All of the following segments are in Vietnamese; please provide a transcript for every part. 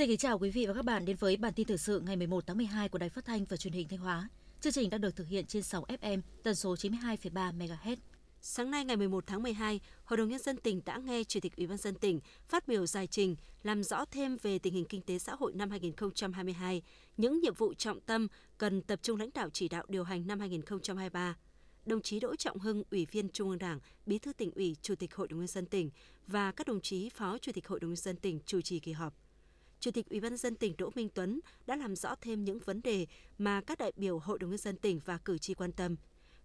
Xin kính chào quý vị và các bạn đến với bản tin thời sự ngày 11 tháng 12 của Đài Phát thanh và Truyền hình Thanh Hóa. Chương trình đang được thực hiện trên sóng FM tần số 92,3 MHz. Sáng nay ngày 11 tháng 12, Hội đồng nhân dân tỉnh đã nghe Chủ tịch Ủy ban dân tỉnh phát biểu giải trình làm rõ thêm về tình hình kinh tế xã hội năm 2022, những nhiệm vụ trọng tâm cần tập trung lãnh đạo chỉ đạo điều hành năm 2023 đồng chí Đỗ Trọng Hưng, Ủy viên Trung ương Đảng, Bí thư tỉnh ủy, Chủ tịch Hội đồng nhân dân tỉnh và các đồng chí Phó Chủ tịch Hội đồng nhân dân tỉnh chủ trì kỳ họp. Chủ tịch Ủy ban dân tỉnh Đỗ Minh Tuấn đã làm rõ thêm những vấn đề mà các đại biểu Hội đồng nhân dân tỉnh và cử tri quan tâm.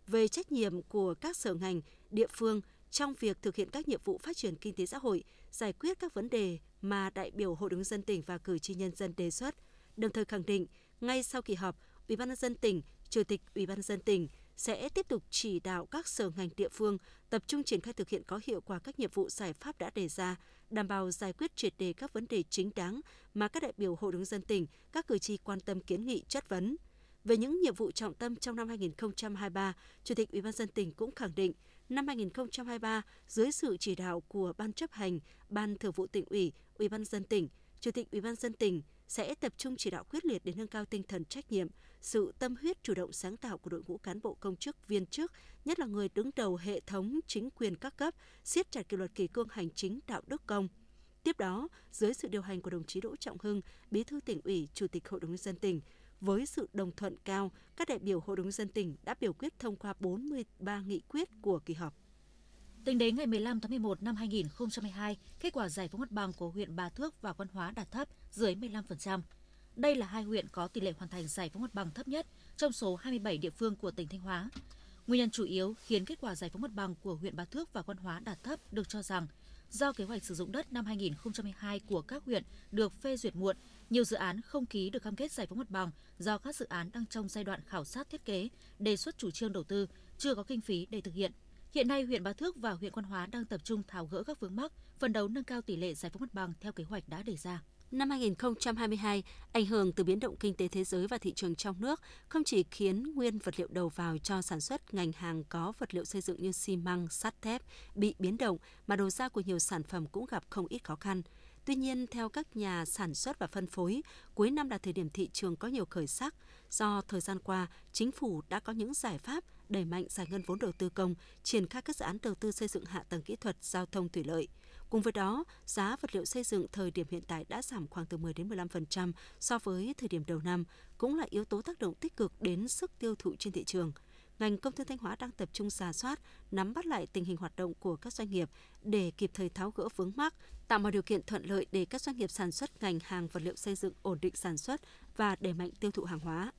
Về trách nhiệm của các sở ngành, địa phương trong việc thực hiện các nhiệm vụ phát triển kinh tế xã hội, giải quyết các vấn đề mà đại biểu Hội đồng nhân dân tỉnh và cử tri nhân dân đề xuất, đồng thời khẳng định ngay sau kỳ họp, Ủy ban nhân dân tỉnh, Chủ tịch Ủy ban nhân dân tỉnh sẽ tiếp tục chỉ đạo các sở ngành địa phương tập trung triển khai thực hiện có hiệu quả các nhiệm vụ giải pháp đã đề ra, đảm bảo giải quyết triệt đề các vấn đề chính đáng mà các đại biểu Hội đồng dân tỉnh, các cử tri quan tâm kiến nghị chất vấn. Về những nhiệm vụ trọng tâm trong năm 2023, Chủ tịch Ủy ban dân tỉnh cũng khẳng định, năm 2023 dưới sự chỉ đạo của Ban chấp hành, Ban Thường vụ tỉnh ủy, Ủy ban dân tỉnh, Chủ tịch Ủy ban dân tỉnh sẽ tập trung chỉ đạo quyết liệt để nâng cao tinh thần trách nhiệm, sự tâm huyết chủ động sáng tạo của đội ngũ cán bộ công chức viên chức, nhất là người đứng đầu hệ thống chính quyền các cấp, siết chặt kỷ luật kỷ cương hành chính đạo đức công. Tiếp đó, dưới sự điều hành của đồng chí Đỗ Trọng Hưng, Bí thư tỉnh ủy, Chủ tịch Hội đồng nhân dân tỉnh, với sự đồng thuận cao, các đại biểu Hội đồng nhân dân tỉnh đã biểu quyết thông qua 43 nghị quyết của kỳ họp. Tính đến ngày 15 tháng 11 năm 2022, kết quả giải phóng mặt bằng của huyện Bà Thước và Quan Hóa đạt thấp dưới 15%. Đây là hai huyện có tỷ lệ hoàn thành giải phóng mặt bằng thấp nhất trong số 27 địa phương của tỉnh Thanh Hóa. Nguyên nhân chủ yếu khiến kết quả giải phóng mặt bằng của huyện Bà Thước và Quan Hóa đạt thấp được cho rằng do kế hoạch sử dụng đất năm 2022 của các huyện được phê duyệt muộn, nhiều dự án không ký được cam kết giải phóng mặt bằng do các dự án đang trong giai đoạn khảo sát thiết kế, đề xuất chủ trương đầu tư, chưa có kinh phí để thực hiện. Hiện nay, huyện Bá Thước và huyện Quan Hóa đang tập trung tháo gỡ các vướng mắc, phần đấu nâng cao tỷ lệ giải phóng mặt bằng theo kế hoạch đã đề ra. Năm 2022, ảnh hưởng từ biến động kinh tế thế giới và thị trường trong nước không chỉ khiến nguyên vật liệu đầu vào cho sản xuất ngành hàng có vật liệu xây dựng như xi măng, sắt thép bị biến động mà đầu ra của nhiều sản phẩm cũng gặp không ít khó khăn. Tuy nhiên, theo các nhà sản xuất và phân phối, cuối năm là thời điểm thị trường có nhiều khởi sắc do thời gian qua chính phủ đã có những giải pháp đẩy mạnh giải ngân vốn đầu tư công, triển khai các dự án đầu tư xây dựng hạ tầng kỹ thuật, giao thông thủy lợi. Cùng với đó, giá vật liệu xây dựng thời điểm hiện tại đã giảm khoảng từ 10 đến 15% so với thời điểm đầu năm, cũng là yếu tố tác động tích cực đến sức tiêu thụ trên thị trường ngành công thương Thanh Hóa đang tập trung giả soát, nắm bắt lại tình hình hoạt động của các doanh nghiệp để kịp thời tháo gỡ vướng mắc, tạo mọi điều kiện thuận lợi để các doanh nghiệp sản xuất ngành hàng vật liệu xây dựng ổn định sản xuất và đẩy mạnh tiêu thụ hàng hóa.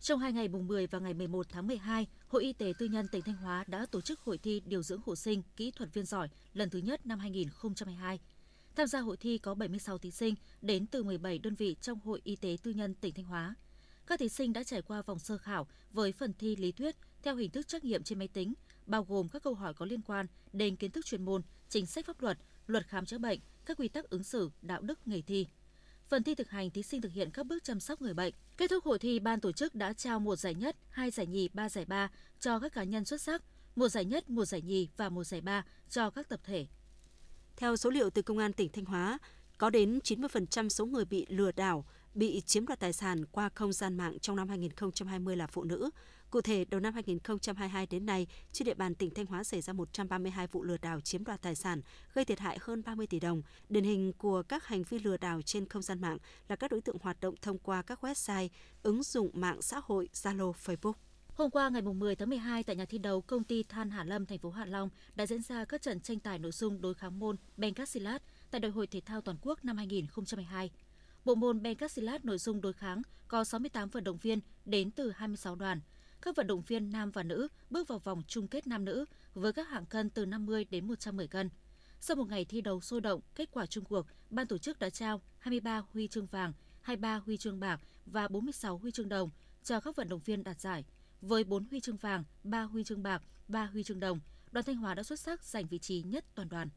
Trong hai ngày mùng 10 và ngày 11 tháng 12, Hội Y tế Tư nhân tỉnh Thanh Hóa đã tổ chức hội thi điều dưỡng hộ sinh kỹ thuật viên giỏi lần thứ nhất năm 2022. Tham gia hội thi có 76 thí sinh đến từ 17 đơn vị trong Hội Y tế Tư nhân tỉnh Thanh Hóa. Các thí sinh đã trải qua vòng sơ khảo với phần thi lý thuyết theo hình thức trắc nghiệm trên máy tính, bao gồm các câu hỏi có liên quan đến kiến thức chuyên môn, chính sách pháp luật, luật khám chữa bệnh, các quy tắc ứng xử, đạo đức nghề thi. Phần thi thực hành thí sinh thực hiện các bước chăm sóc người bệnh. Kết thúc hội thi, ban tổ chức đã trao một giải nhất, hai giải nhì, ba giải ba cho các cá nhân xuất sắc, một giải nhất, một giải nhì và một giải ba cho các tập thể. Theo số liệu từ Công an tỉnh Thanh Hóa, có đến 90% số người bị lừa đảo, bị chiếm đoạt tài sản qua không gian mạng trong năm 2020 là phụ nữ. Cụ thể, đầu năm 2022 đến nay, trên địa bàn tỉnh Thanh Hóa xảy ra 132 vụ lừa đảo chiếm đoạt tài sản, gây thiệt hại hơn 30 tỷ đồng. Điển hình của các hành vi lừa đảo trên không gian mạng là các đối tượng hoạt động thông qua các website, ứng dụng mạng xã hội Zalo, Facebook. Hôm qua ngày 10 tháng 12 tại nhà thi đấu công ty Than Hà Lâm thành phố Hạ Long đã diễn ra các trận tranh tài nội dung đối kháng môn bengasilat tại Đại hội thể thao toàn quốc năm 2022. Bộ môn Bencasilat nội dung đối kháng có 68 vận động viên đến từ 26 đoàn. Các vận động viên nam và nữ bước vào vòng chung kết nam nữ với các hạng cân từ 50 đến 110 cân. Sau một ngày thi đấu sôi động, kết quả chung cuộc, ban tổ chức đã trao 23 huy chương vàng, 23 huy chương bạc và 46 huy chương đồng cho các vận động viên đạt giải. Với 4 huy chương vàng, 3 huy chương bạc, 3 huy chương đồng, đoàn Thanh Hóa đã xuất sắc giành vị trí nhất toàn đoàn.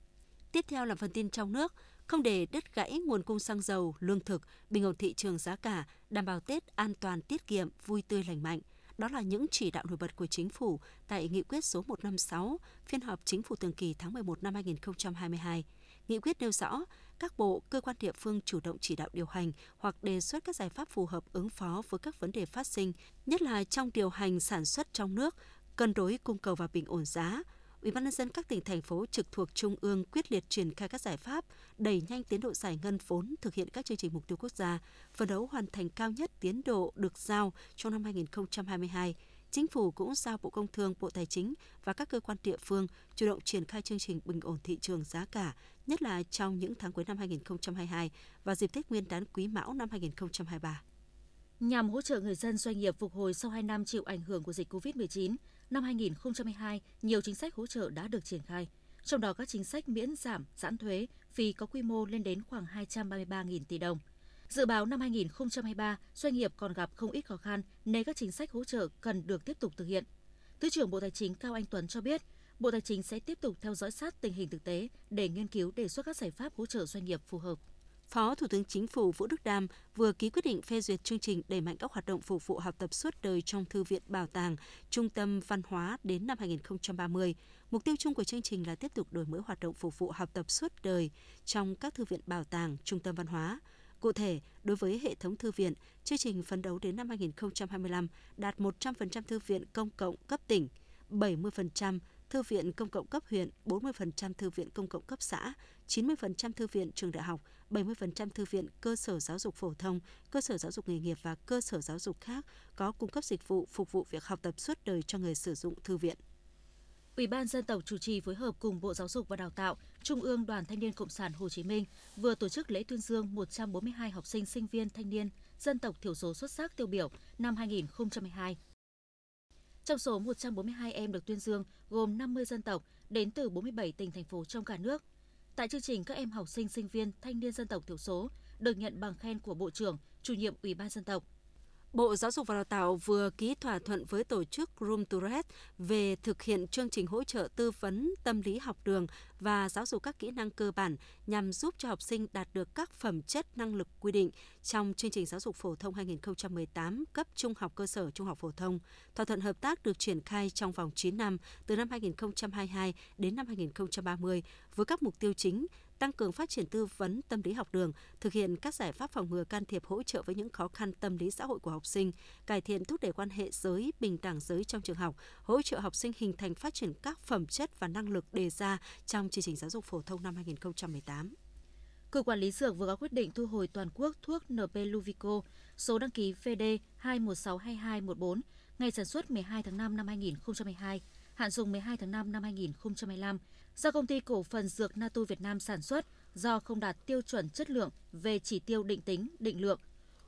Tiếp theo là phần tin trong nước, không để đứt gãy nguồn cung xăng dầu, lương thực, bình ổn thị trường giá cả, đảm bảo Tết an toàn tiết kiệm, vui tươi lành mạnh. Đó là những chỉ đạo nổi bật của chính phủ tại nghị quyết số 156, phiên họp chính phủ thường kỳ tháng 11 năm 2022. Nghị quyết nêu rõ, các bộ, cơ quan địa phương chủ động chỉ đạo điều hành hoặc đề xuất các giải pháp phù hợp ứng phó với các vấn đề phát sinh, nhất là trong điều hành sản xuất trong nước, cân đối cung cầu và bình ổn giá, Ủy ban nhân dân các tỉnh thành phố trực thuộc trung ương quyết liệt triển khai các giải pháp đẩy nhanh tiến độ giải ngân vốn thực hiện các chương trình mục tiêu quốc gia, phấn đấu hoàn thành cao nhất tiến độ được giao trong năm 2022. Chính phủ cũng giao Bộ Công Thương, Bộ Tài chính và các cơ quan địa phương chủ động triển khai chương trình bình ổn thị trường giá cả, nhất là trong những tháng cuối năm 2022 và dịp Tết Nguyên đán Quý Mão năm 2023. Nhằm hỗ trợ người dân doanh nghiệp phục hồi sau 2 năm chịu ảnh hưởng của dịch COVID-19, năm 2022, nhiều chính sách hỗ trợ đã được triển khai. Trong đó các chính sách miễn giảm, giãn thuế, phí có quy mô lên đến khoảng 233.000 tỷ đồng. Dự báo năm 2023, doanh nghiệp còn gặp không ít khó khăn nên các chính sách hỗ trợ cần được tiếp tục thực hiện. Thứ trưởng Bộ Tài chính Cao Anh Tuấn cho biết, Bộ Tài chính sẽ tiếp tục theo dõi sát tình hình thực tế để nghiên cứu đề xuất các giải pháp hỗ trợ doanh nghiệp phù hợp. Phó Thủ tướng Chính phủ Vũ Đức Đam vừa ký quyết định phê duyệt chương trình đẩy mạnh các hoạt động phục vụ học tập suốt đời trong thư viện bảo tàng, trung tâm văn hóa đến năm 2030. Mục tiêu chung của chương trình là tiếp tục đổi mới hoạt động phục vụ học tập suốt đời trong các thư viện bảo tàng, trung tâm văn hóa. Cụ thể, đối với hệ thống thư viện, chương trình phấn đấu đến năm 2025 đạt 100% thư viện công cộng cấp tỉnh, 70% thư viện công cộng cấp huyện, 40% thư viện công cộng cấp xã, 90% thư viện trường đại học, 70% thư viện cơ sở giáo dục phổ thông, cơ sở giáo dục nghề nghiệp và cơ sở giáo dục khác có cung cấp dịch vụ phục vụ việc học tập suốt đời cho người sử dụng thư viện. Ủy ban dân tộc chủ trì phối hợp cùng Bộ Giáo dục và Đào tạo, Trung ương Đoàn Thanh niên Cộng sản Hồ Chí Minh vừa tổ chức lễ tuyên dương 142 học sinh sinh viên thanh niên dân tộc thiểu số xuất sắc tiêu biểu năm 2022. Trong số 142 em được tuyên dương gồm 50 dân tộc đến từ 47 tỉnh thành phố trong cả nước. Tại chương trình, các em học sinh sinh viên thanh niên dân tộc thiểu số được nhận bằng khen của Bộ trưởng, chủ nhiệm Ủy ban dân tộc, Bộ Giáo dục và Đào tạo vừa ký thỏa thuận với tổ chức Room to Red về thực hiện chương trình hỗ trợ tư vấn tâm lý học đường và giáo dục các kỹ năng cơ bản nhằm giúp cho học sinh đạt được các phẩm chất năng lực quy định trong chương trình giáo dục phổ thông 2018 cấp trung học cơ sở, trung học phổ thông. Thỏa thuận hợp tác được triển khai trong vòng 9 năm, từ năm 2022 đến năm 2030 với các mục tiêu chính tăng cường phát triển tư vấn tâm lý học đường, thực hiện các giải pháp phòng ngừa can thiệp hỗ trợ với những khó khăn tâm lý xã hội của học sinh, cải thiện thúc đẩy quan hệ giới, bình đẳng giới trong trường học, hỗ trợ học sinh hình thành phát triển các phẩm chất và năng lực đề ra trong chương trình giáo dục phổ thông năm 2018. Cục Quản lý Dược vừa có quyết định thu hồi toàn quốc thuốc NP Luvico, số đăng ký VD 2162214, ngày sản xuất 12 tháng 5 năm 2012, hạn dùng 12 tháng 5 năm 2015, do công ty cổ phần Dược Natu Việt Nam sản xuất do không đạt tiêu chuẩn chất lượng về chỉ tiêu định tính, định lượng.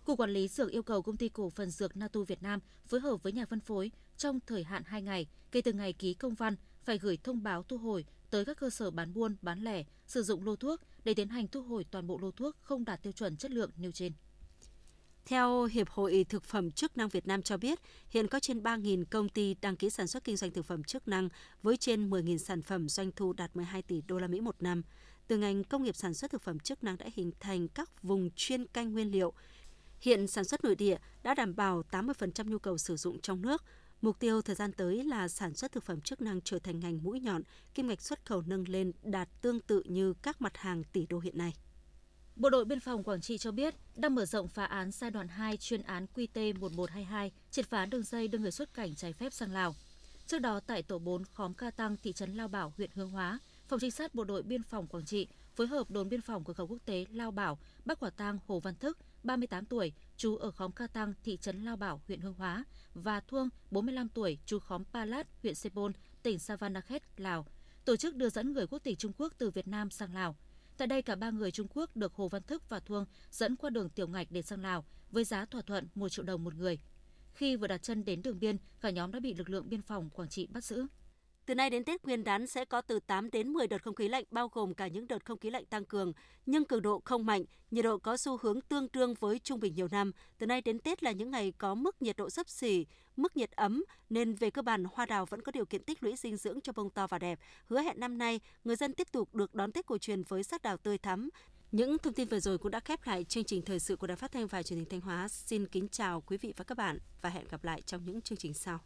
Cục Quản lý Dược yêu cầu công ty cổ phần Dược Natu Việt Nam phối hợp với nhà phân phối trong thời hạn 2 ngày kể từ ngày ký công văn phải gửi thông báo thu hồi tới các cơ sở bán buôn, bán lẻ sử dụng lô thuốc để tiến hành thu hồi toàn bộ lô thuốc không đạt tiêu chuẩn chất lượng nêu trên. Theo Hiệp hội Thực phẩm chức năng Việt Nam cho biết, hiện có trên 3.000 công ty đăng ký sản xuất kinh doanh thực phẩm chức năng với trên 10.000 sản phẩm doanh thu đạt 12 tỷ đô la Mỹ một năm. Từ ngành công nghiệp sản xuất thực phẩm chức năng đã hình thành các vùng chuyên canh nguyên liệu. Hiện sản xuất nội địa đã đảm bảo 80% nhu cầu sử dụng trong nước. Mục tiêu thời gian tới là sản xuất thực phẩm chức năng trở thành ngành mũi nhọn, kim ngạch xuất khẩu nâng lên đạt tương tự như các mặt hàng tỷ đô hiện nay. Bộ đội Biên phòng Quảng Trị cho biết đang mở rộng phá án giai đoạn 2 chuyên án QT1122 triệt phá đường dây đưa người xuất cảnh trái phép sang Lào. Trước đó tại tổ 4 khóm Ca Tăng, thị trấn Lao Bảo, huyện Hương Hóa, phòng trinh sát bộ đội biên phòng Quảng Trị phối hợp đồn biên phòng cửa khẩu quốc tế Lao Bảo bắt quả tang Hồ Văn Thức, 38 tuổi, trú ở khóm Ca Tăng, thị trấn Lao Bảo, huyện Hương Hóa và Thuông, 45 tuổi, trú khóm Pa Lát, huyện Sepol, tỉnh Savanakhet, Lào, tổ chức đưa dẫn người quốc tịch Trung Quốc từ Việt Nam sang Lào. Tại đây, cả ba người Trung Quốc được Hồ Văn Thức và Thuông dẫn qua đường tiểu ngạch để sang Lào với giá thỏa thuận 1 triệu đồng một người. Khi vừa đặt chân đến đường biên, cả nhóm đã bị lực lượng biên phòng Quảng Trị bắt giữ. Từ nay đến Tết Nguyên đán sẽ có từ 8 đến 10 đợt không khí lạnh bao gồm cả những đợt không khí lạnh tăng cường, nhưng cường độ không mạnh, nhiệt độ có xu hướng tương đương với trung bình nhiều năm. Từ nay đến Tết là những ngày có mức nhiệt độ sấp xỉ, mức nhiệt ấm nên về cơ bản hoa đào vẫn có điều kiện tích lũy dinh dưỡng cho bông to và đẹp. Hứa hẹn năm nay, người dân tiếp tục được đón Tết cổ truyền với sắc đào tươi thắm. Những thông tin vừa rồi cũng đã khép lại chương trình thời sự của Đài Phát thanh và Truyền hình Thanh Hóa. Xin kính chào quý vị và các bạn và hẹn gặp lại trong những chương trình sau.